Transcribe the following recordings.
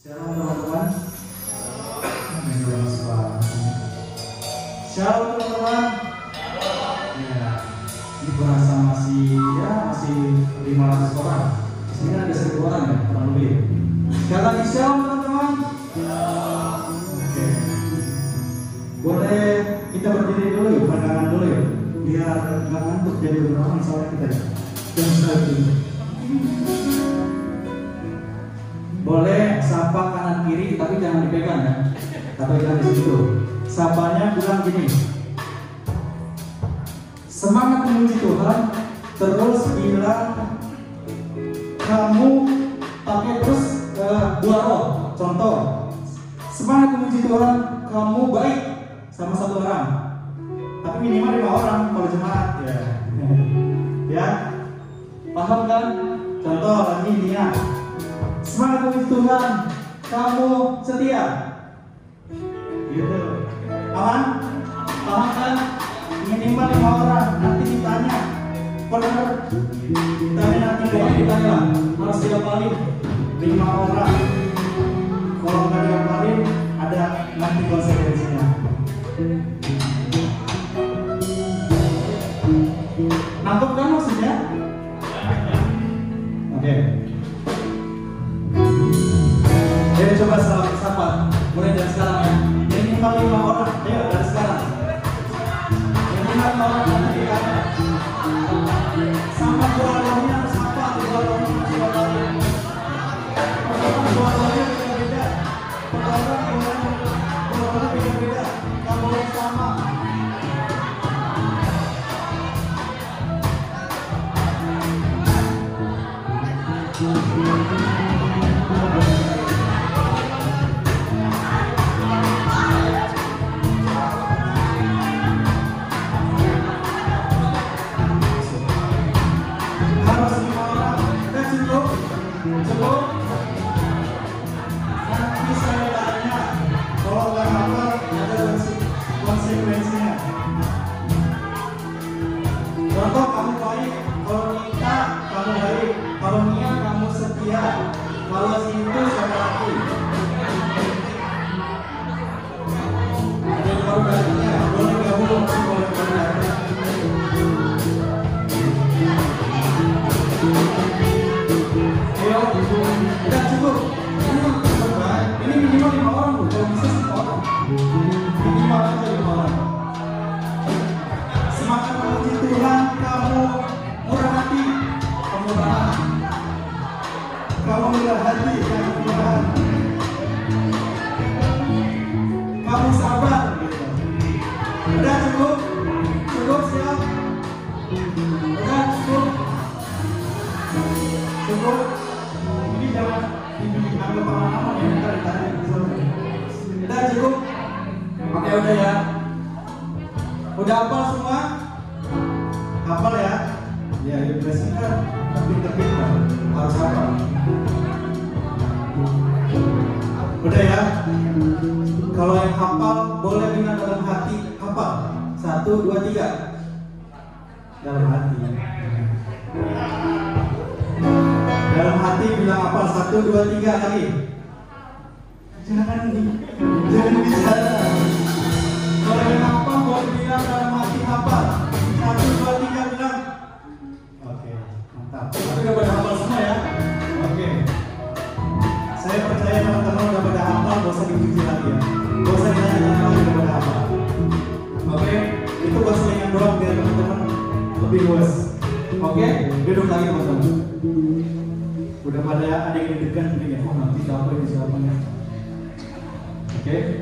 Shalom teman-teman. Shalom teman-teman. Ya, ini berasa masih ya masih 500 orang. Di sini ada 1000 orang ya, kurang lebih. Lagi shalom teman-teman. Oke. Boleh kita berdiri dulu yuk, pandangan dulu yuk. Biar nggak ngantuk jadi beberapa soalnya kita ya. Jam satu. Tapi jangan dipegang ya. Tapi jangan di situ. Sapanya gini. Semangat memuji Tuhan, terus bilang kamu pakai terus uh, dua roh. Contoh, semangat memuji Tuhan, kamu baik sama satu orang. Tapi minimal lima orang kalau jemaat ya. ya, paham kan? Contoh lagi Nia, Semangat memuji Tuhan, kamu setia. Gitu. Aman? Paham kan? Minimal lima orang. Nanti ditanya. Benar? Ditanya nanti doa ditanya. Harus diapalin lima orang. Kalau nggak diapalin, ada nanti konsekuensinya. Hati. Hafal satu dua tiga. Dalam hati. Dalam hati bilang apa? Satu dua tiga lagi jangan jangan bicara kalau yang apa boleh bilang dalam hati apa? Satu dua tiga bilang. Oke mantap. Tapi udah pada hafal semua ya? Oke. Saya percaya teman-teman udah pada hafal gak usah dipuji lagi ya lebih luas oke duduk lagi teman-teman. Udah pada ada yang deg-degan nih ya. Oh nanti siapa ini siapa nih oke. kita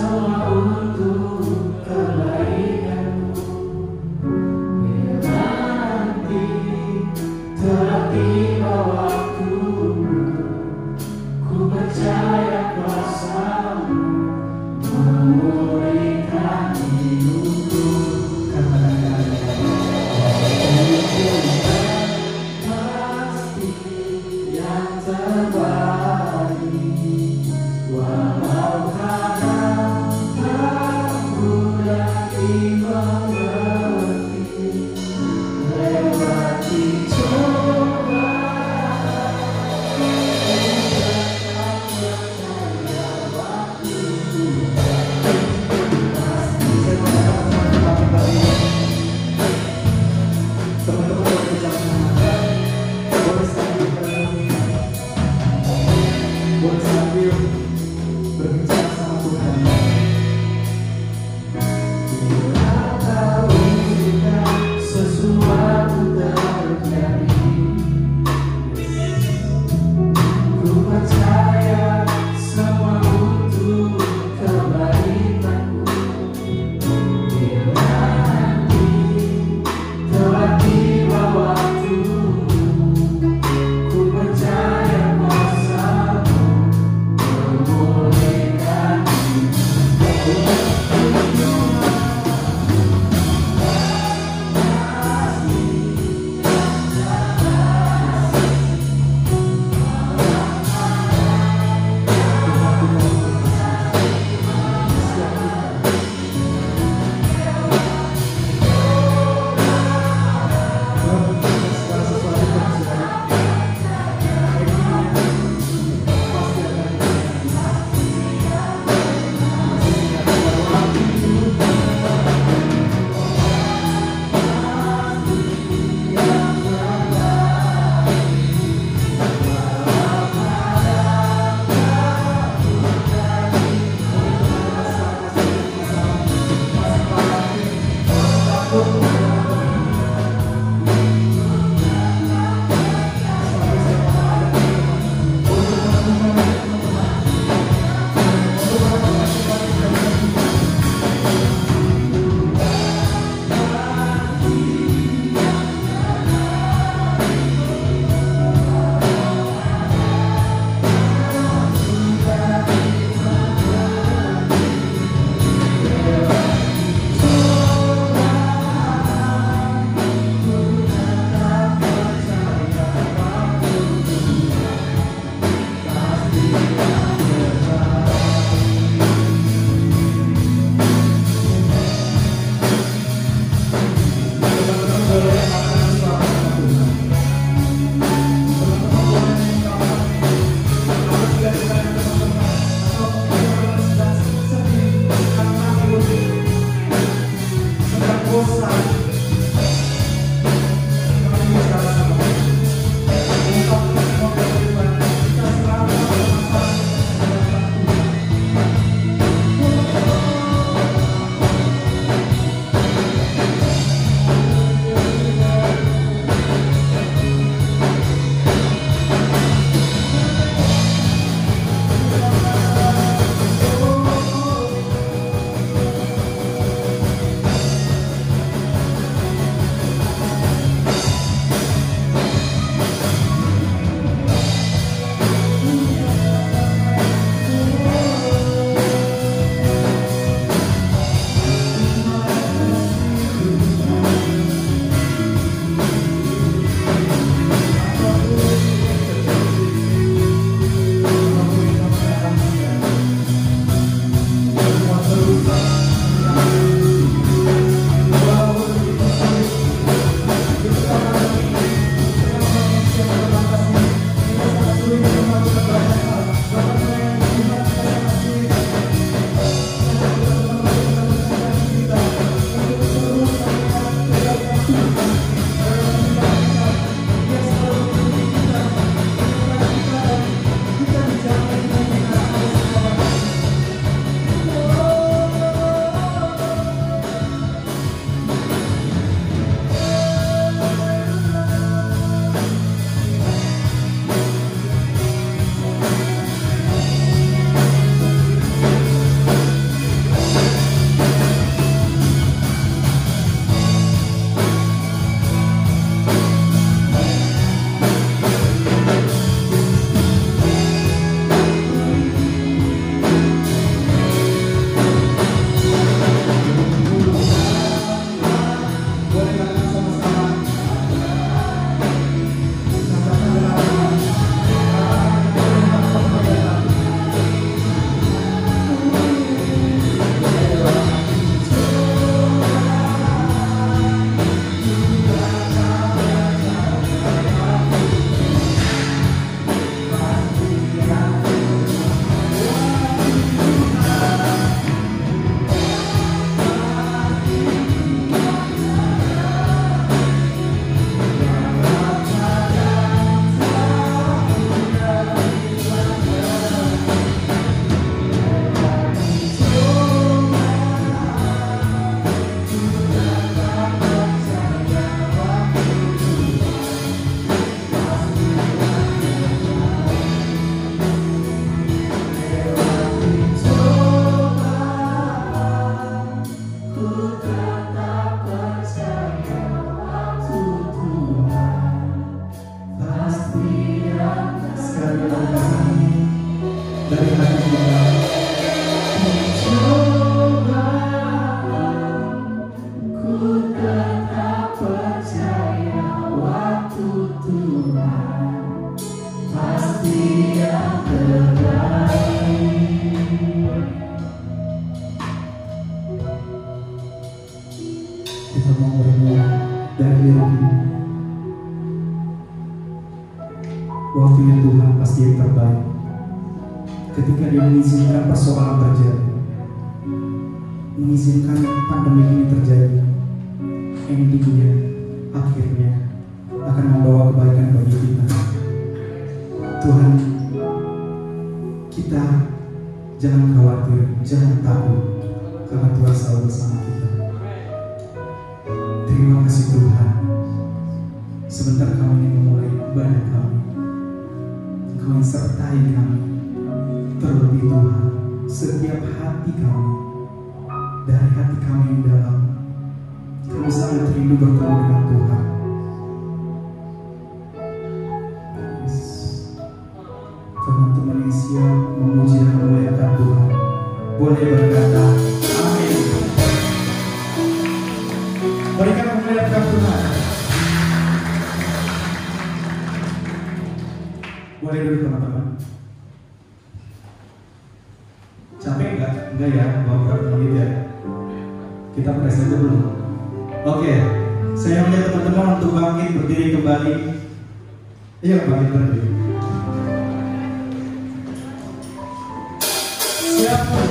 semua untuk Tuhan, kita jangan khawatir, jangan takut, karena Tuhan selalu bersama kita. Terima kasih Tuhan. Sebentar kami ingin memulai ibadah kami. Engkau yang sertai kami. Terlebih Tuhan, setiap hati kami, dari hati kami yang dalam, kami sangat rindu bertemu dengan Tuhan. Boleh berkata, Amin. Berikan memuliakan Tuhan. Boleh duduk teman-teman. Capek nggak? Enggak ya, beberapa menit ya. Kita press aja dulu. Oke, saya melihat teman-teman untuk bangkit berdiri kembali. Iya bangkit berdiri. Siap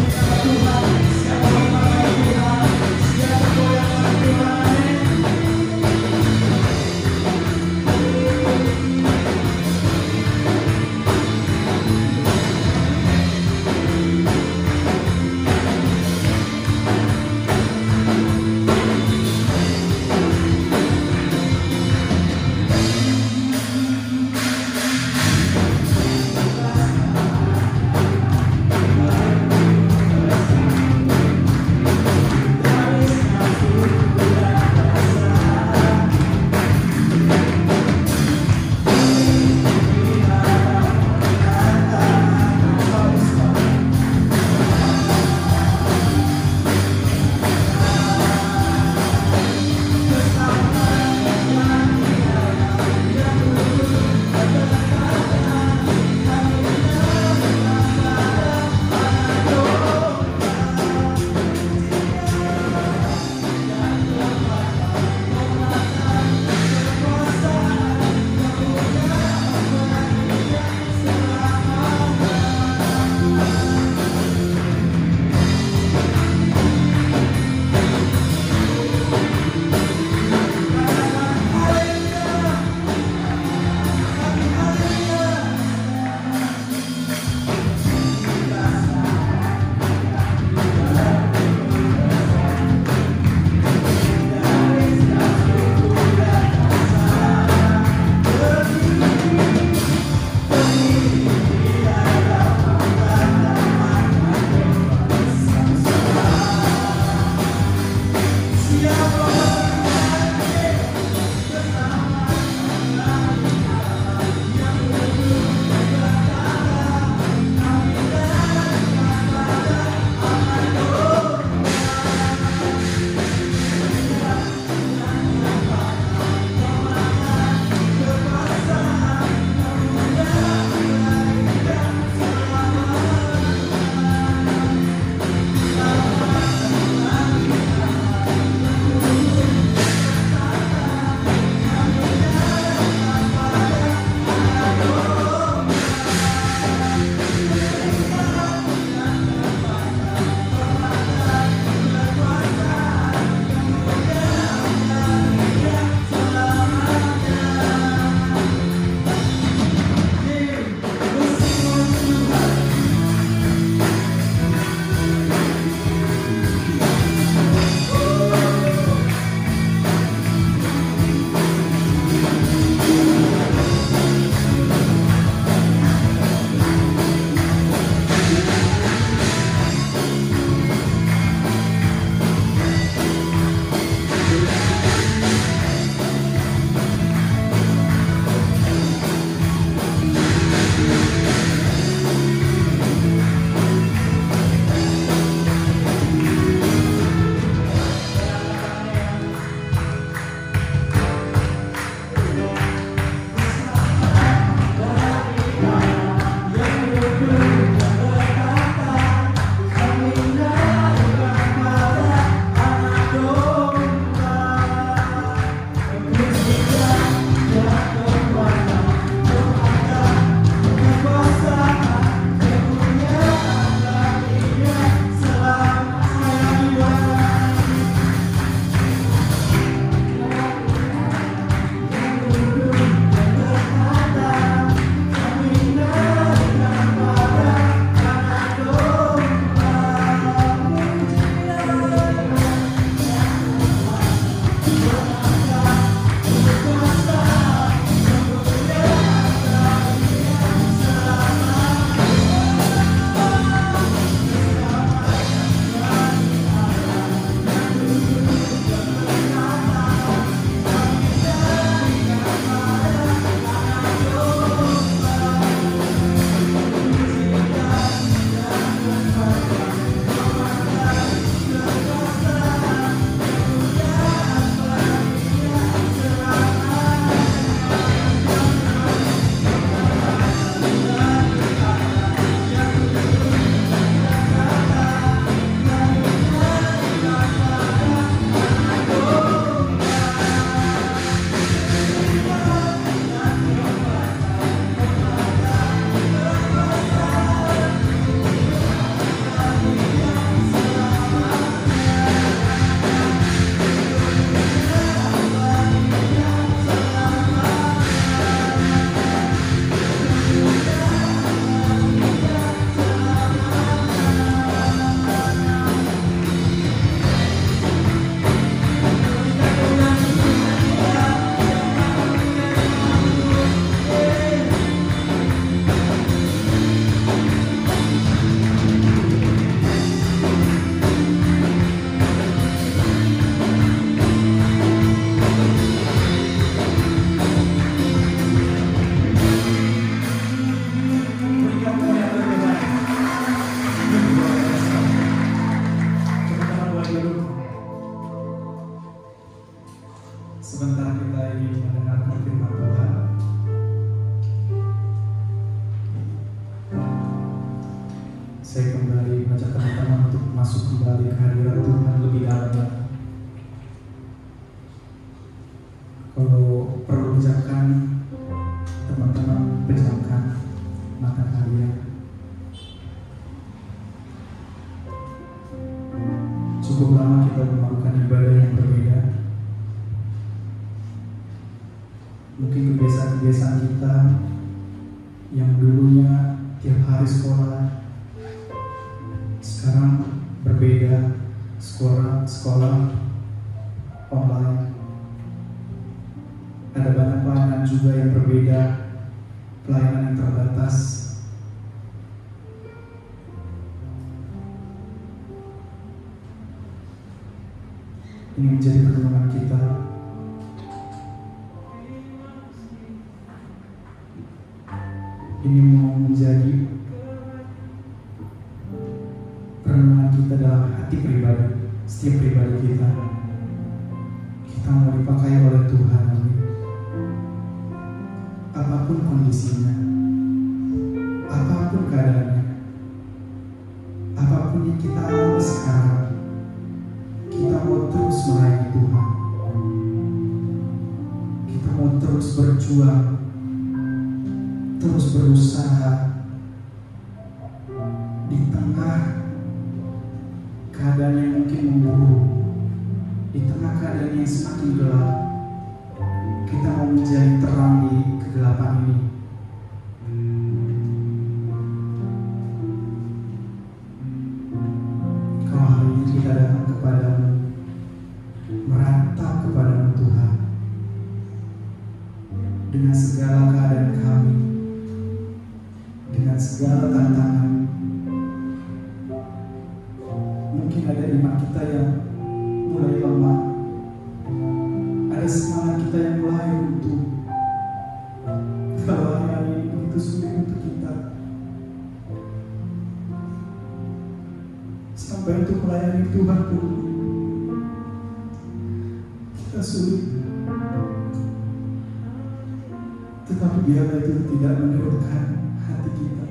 Kalau perlu pejamkan, teman-teman pejamkan mata kalian. Cukup lama kita melakukan ibadah yang berbeda. Mungkin kebiasaan-kebiasaan kita yang dulunya tiap hari sekolah berbeda pelayanan yang terbatas. Ini menjadi pertemuan kita. Ini mau menjadi renungan kita dalam hati pribadi setiap pribadi kita. Kita mau dipakai oleh Tuhan. amin. Apa pun kondisinya apa pun keadaannya apa pun yang kita alami sekarang dengan segala keadaan kami dengan segala tantangan. Mungkin ada iman kita yang mulai lemah ada semangat kita yang mulai runtuh. Kalau hari ini begitu sulit untuk kita sampai untuk melayani Tuhan pun biarlah itu tidak menyurutkan hati kita.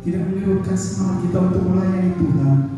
Tidak menyurutkan semangat kita untuk melayani Tuhan